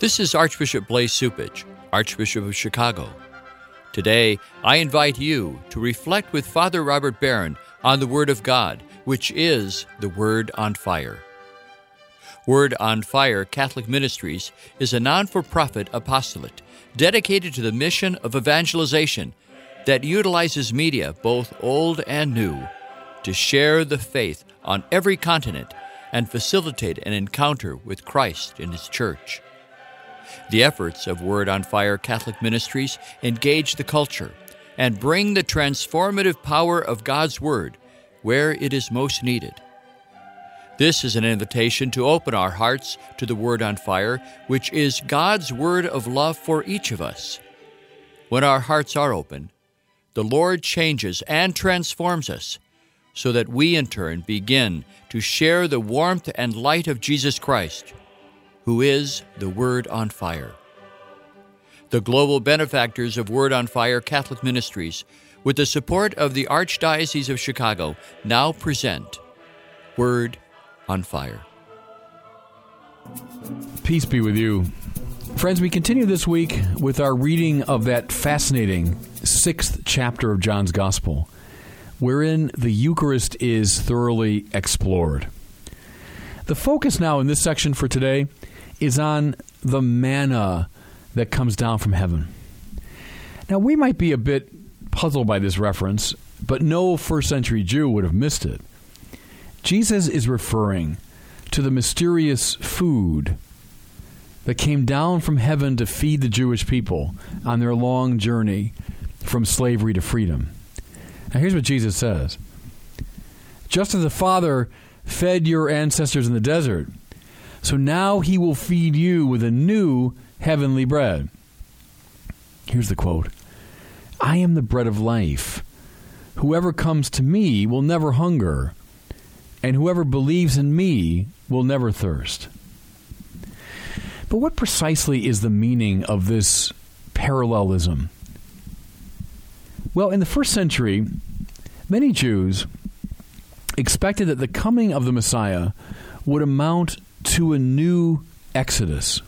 This is Archbishop Blase Cupich, Archbishop of Chicago. Today, I invite you to reflect with Father Robert Barron on the Word of God, which is the Word on Fire. Word on Fire Catholic Ministries is a non for profit apostolate dedicated to the mission of evangelization that utilizes media, both old and new, to share the faith on every continent and facilitate an encounter with Christ in His church. The efforts of Word on Fire Catholic Ministries engage the culture and bring the transformative power of God's Word where it is most needed. This is an invitation to open our hearts to the Word on Fire, which is God's word of love for each of us. When our hearts are open, the Lord changes and transforms us so that we in turn begin to share the warmth and light of Jesus Christ who is the Word on Fire. The global benefactors of Word on Fire Catholic Ministries, with the support of the Archdiocese of Chicago, now present Word on Fire. Peace be with you. Friends, we continue this week with our reading of that fascinating sixth chapter of John's Gospel, wherein the Eucharist is thoroughly explored. The focus now in this section for today is on the manna that comes down from heaven. Now, we might be a bit puzzled by this reference, but no first century Jew would have missed it. Jesus is referring to the mysterious food that came down from heaven to feed the Jewish people on their long journey from slavery to freedom. Now, here's what Jesus says Just as the Father fed your ancestors in the desert, so now he will feed you with a new heavenly bread. Here's the quote I am the bread of life. Whoever comes to me will never hunger, and whoever believes in me will never thirst. But what precisely is the meaning of this parallelism? Well, in the first century, many Jews expected that the coming of the Messiah would amount to a new exodus.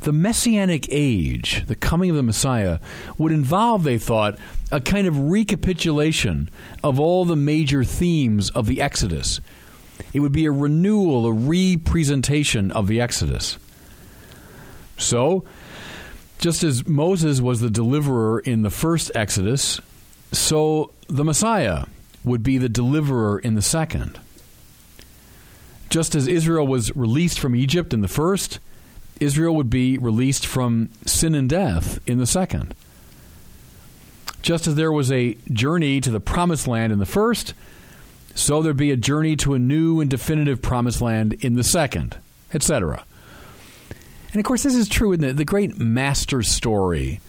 The messianic age, the coming of the Messiah, would involve, they thought, a kind of recapitulation of all the major themes of the Exodus. It would be a renewal, a representation of the Exodus. So, just as Moses was the deliverer in the first Exodus, so the Messiah would be the deliverer in the second. Just as Israel was released from Egypt in the first, Israel would be released from sin and death in the second. Just as there was a journey to the promised land in the first, so there'd be a journey to a new and definitive promised land in the second, etc. And of course, this is true in the, the great master story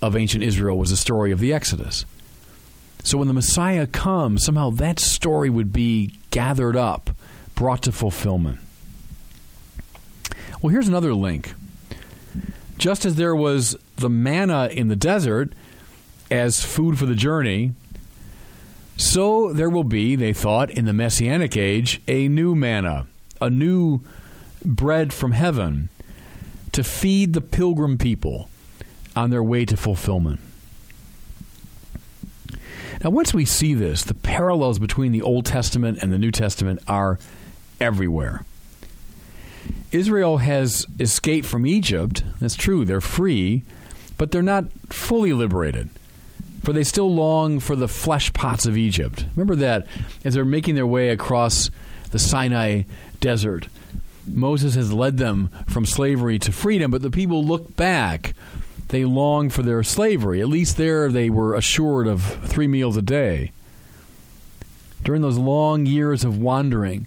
of ancient Israel was the story of the Exodus. So when the Messiah comes, somehow that story would be gathered up brought to fulfillment. Well, here's another link. Just as there was the manna in the desert as food for the journey, so there will be, they thought, in the Messianic age, a new manna, a new bread from heaven to feed the pilgrim people on their way to fulfillment. Now, once we see this, the parallels between the Old Testament and the New Testament are everywhere. Israel has escaped from Egypt. That's true, they're free, but they're not fully liberated. For they still long for the flesh pots of Egypt. Remember that as they're making their way across the Sinai desert. Moses has led them from slavery to freedom, but the people look back. They long for their slavery. At least there they were assured of three meals a day. During those long years of wandering,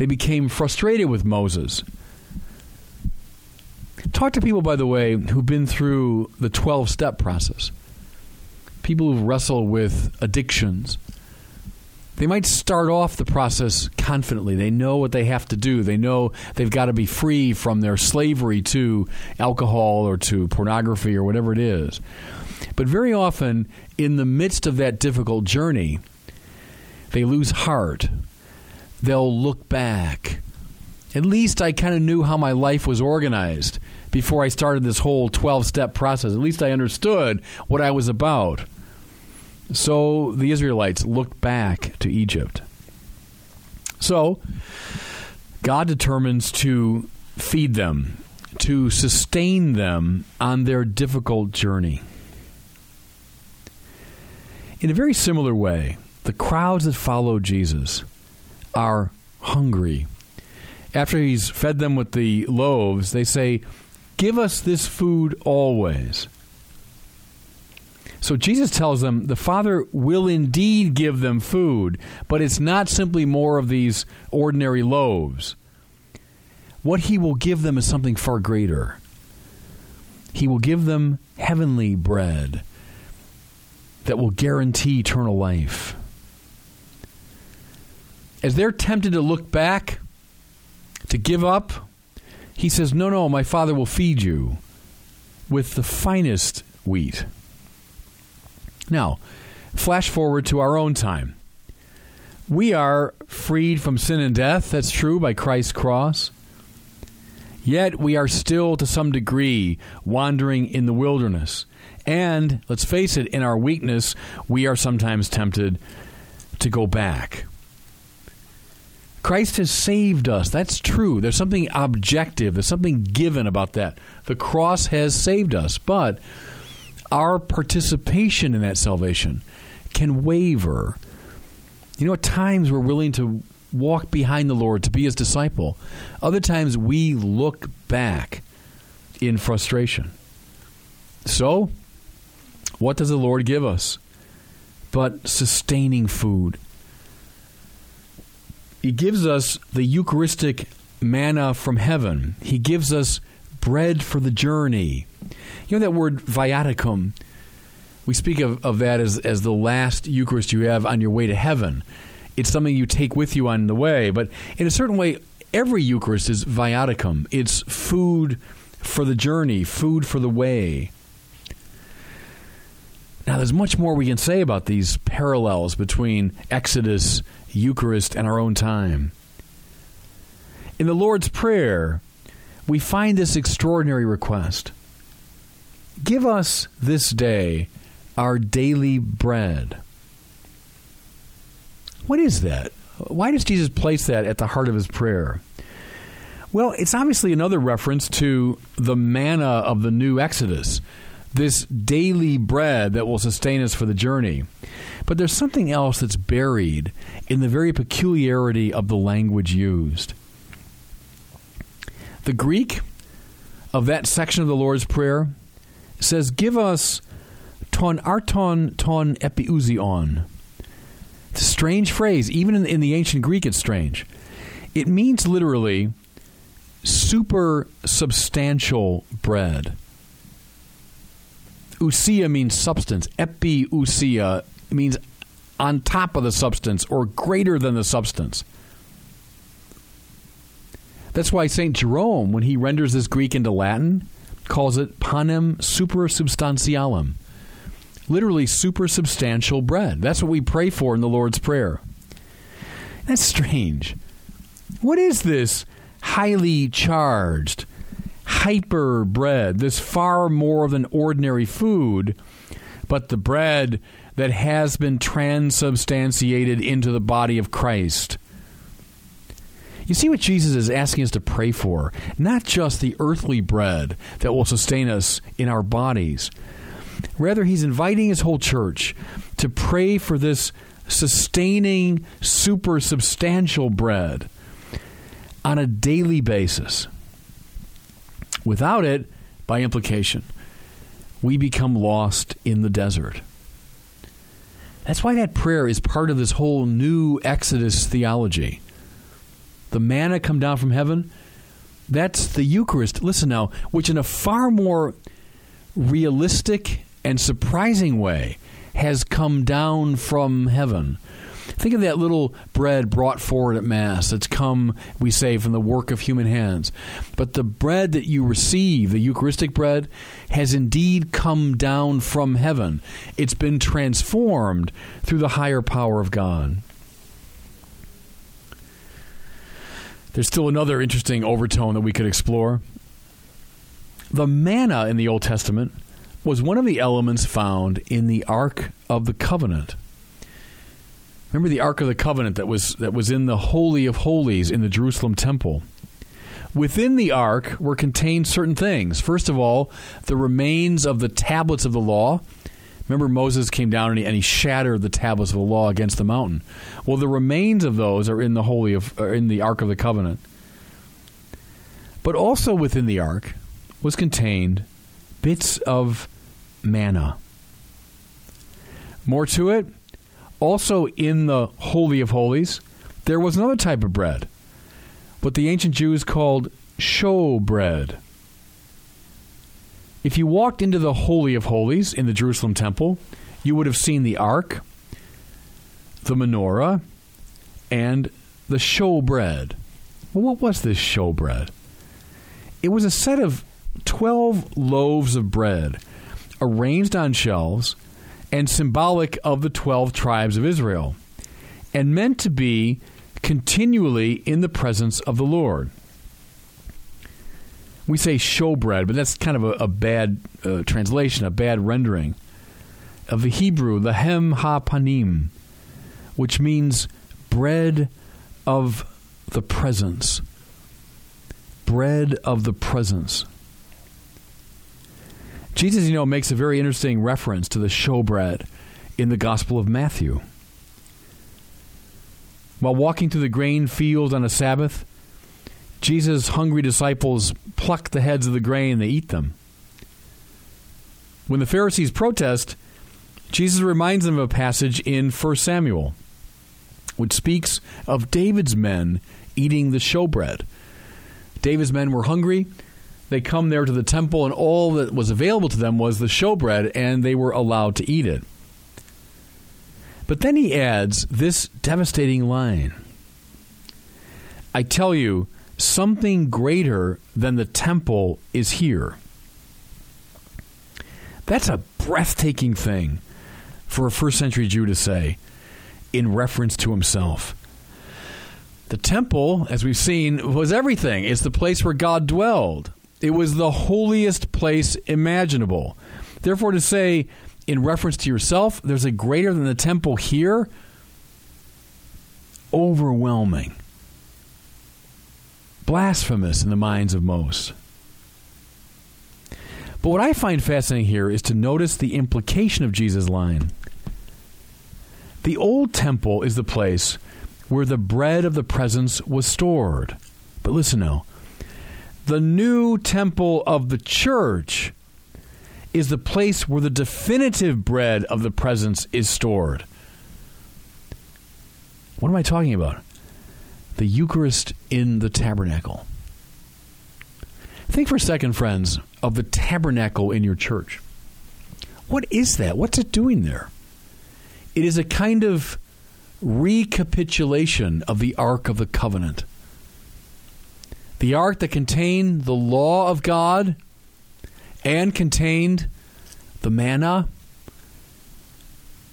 they became frustrated with Moses. Talk to people, by the way, who've been through the 12 step process. People who wrestle with addictions. They might start off the process confidently. They know what they have to do. They know they've got to be free from their slavery to alcohol or to pornography or whatever it is. But very often, in the midst of that difficult journey, they lose heart they'll look back At least I kind of knew how my life was organized before I started this whole 12 step process. At least I understood what I was about. So the Israelites looked back to Egypt. So God determines to feed them, to sustain them on their difficult journey. In a very similar way, the crowds that follow Jesus are hungry. After he's fed them with the loaves, they say, Give us this food always. So Jesus tells them the Father will indeed give them food, but it's not simply more of these ordinary loaves. What he will give them is something far greater. He will give them heavenly bread that will guarantee eternal life. As they're tempted to look back, to give up, he says, No, no, my Father will feed you with the finest wheat. Now, flash forward to our own time. We are freed from sin and death, that's true, by Christ's cross. Yet we are still, to some degree, wandering in the wilderness. And, let's face it, in our weakness, we are sometimes tempted to go back. Christ has saved us. That's true. There's something objective, there's something given about that. The cross has saved us. But our participation in that salvation can waver. You know, at times we're willing to walk behind the Lord to be his disciple. Other times we look back in frustration. So, what does the Lord give us? But sustaining food. He gives us the Eucharistic manna from heaven. He gives us bread for the journey. You know that word viaticum? We speak of, of that as, as the last Eucharist you have on your way to heaven. It's something you take with you on the way. But in a certain way, every Eucharist is viaticum. It's food for the journey, food for the way. Now, there's much more we can say about these parallels between Exodus, Eucharist, and our own time. In the Lord's Prayer, we find this extraordinary request Give us this day our daily bread. What is that? Why does Jesus place that at the heart of his prayer? Well, it's obviously another reference to the manna of the new Exodus, this daily bread that will sustain us for the journey. But there's something else that's buried in the very peculiarity of the language used. The Greek of that section of the Lord's Prayer says, Give us ton arton ton epiousion. It's a strange phrase. Even in, in the ancient Greek, it's strange. It means literally super substantial bread. Ousia means substance. Means on top of the substance or greater than the substance. That's why St. Jerome, when he renders this Greek into Latin, calls it panem supersubstantialem. Literally, supersubstantial bread. That's what we pray for in the Lord's Prayer. That's strange. What is this highly charged, hyper bread, this far more than ordinary food, but the bread that has been transubstantiated into the body of Christ? You see what Jesus is asking us to pray for? Not just the earthly bread that will sustain us in our bodies. Rather, he's inviting his whole church to pray for this sustaining, super substantial bread on a daily basis. Without it, by implication, we become lost in the desert. That's why that prayer is part of this whole new Exodus theology the manna come down from heaven. That's the Eucharist. Listen now, which in a far more realistic and surprising way has come down from heaven. Think of that little bread brought forward at Mass that's come, we say, from the work of human hands. But the bread that you receive, the Eucharistic bread, has indeed come down from heaven. It's been transformed through the higher power of God. There's still another interesting overtone that we could explore. The manna in the Old Testament was one of the elements found in the Ark of the Covenant. Remember the Ark of the Covenant that was that was in the Holy of Holies in the Jerusalem temple. Within the ark were contained certain things. First of all, the remains of the tablets of the law. Remember, Moses came down and he, and he shattered the tablets of the law against the mountain. Well, the remains of those are in the holy of, in the ark of the covenant. But also within the ark was contained bits of manna. More to it, also in the holy of holies, there was another type of bread what the ancient Jews called show bread. If you walked into the Holy of Holies in the Jerusalem temple, you would have seen the ark, the menorah, and the show bread. Well, what was this show bread? It was a set of 12 loaves of bread arranged on shelves and symbolic of the 12 tribes of Israel and meant to be continually in the presence of the Lord. We say showbread, but that's kind of a, a bad uh, translation, a bad rendering of the Hebrew, lechem ha panim, which means bread of the presence. Bread of the presence. Jesus, you know, makes a very interesting reference to the showbread in the Gospel of Matthew. While walking through the grain field on a Sabbath, Jesus' hungry disciples pluck the heads of the grain and they eat them. When the Pharisees protest, Jesus reminds them of a passage in 1 Samuel, which speaks of David's men eating the showbread. David's men were hungry. They come there to the temple, and all that was available to them was the showbread, and they were allowed to eat it. But then he adds this devastating line I tell you, something greater than the temple is here. That's a breathtaking thing for a first century Jew to say in reference to himself. The temple, as we've seen, was everything. It's the place where God dwelled. It was the holiest place imaginable. Therefore, to say in reference to yourself, there's a greater than the temple here. Overwhelming. Blasphemous in the minds of most. But what I find fascinating here is to notice the implication of Jesus' line. The old temple is the place where the bread of the presence was stored. But listen now. The new temple of the church is the place where the definitive bread of the presence is stored. What am I talking about? The Eucharist in the tabernacle. Think for a second, friends, of the tabernacle in your church. What is that? What's it doing there? It is a kind of recapitulation of the Ark of the Covenant. The Ark that contained the law of God and contained the manna.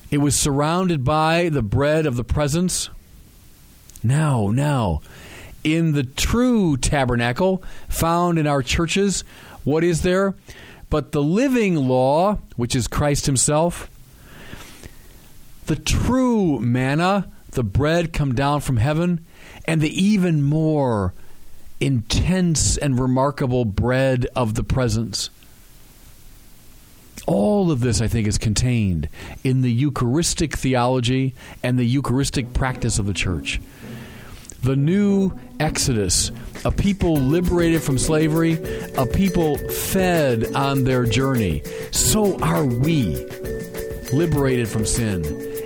It was surrounded by the bread of the presence. Now, now, in the true tabernacle found in our churches, what is there? But the living law, which is Christ Himself, the true manna, the bread come down from heaven, and the even more intense and remarkable bread of the presence. All of this, I think, is contained in the Eucharistic theology and the Eucharistic practice of the church. The new Exodus, a people liberated from slavery, a people fed on their journey. So are we, liberated from sin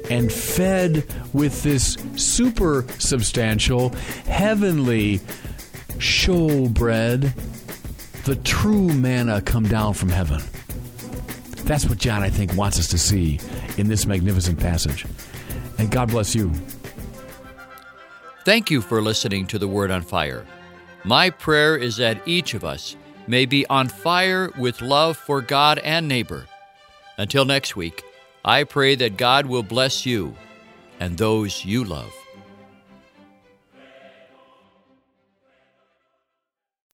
and fed with this super substantial, heavenly show bread, the true manna come down from heaven. That's what John, I think, wants us to see in this magnificent passage. And God bless you. Thank you for listening to the Word on Fire. My prayer is that each of us may be on fire with love for God and neighbor. Until next week, I pray that God will bless you and those you love.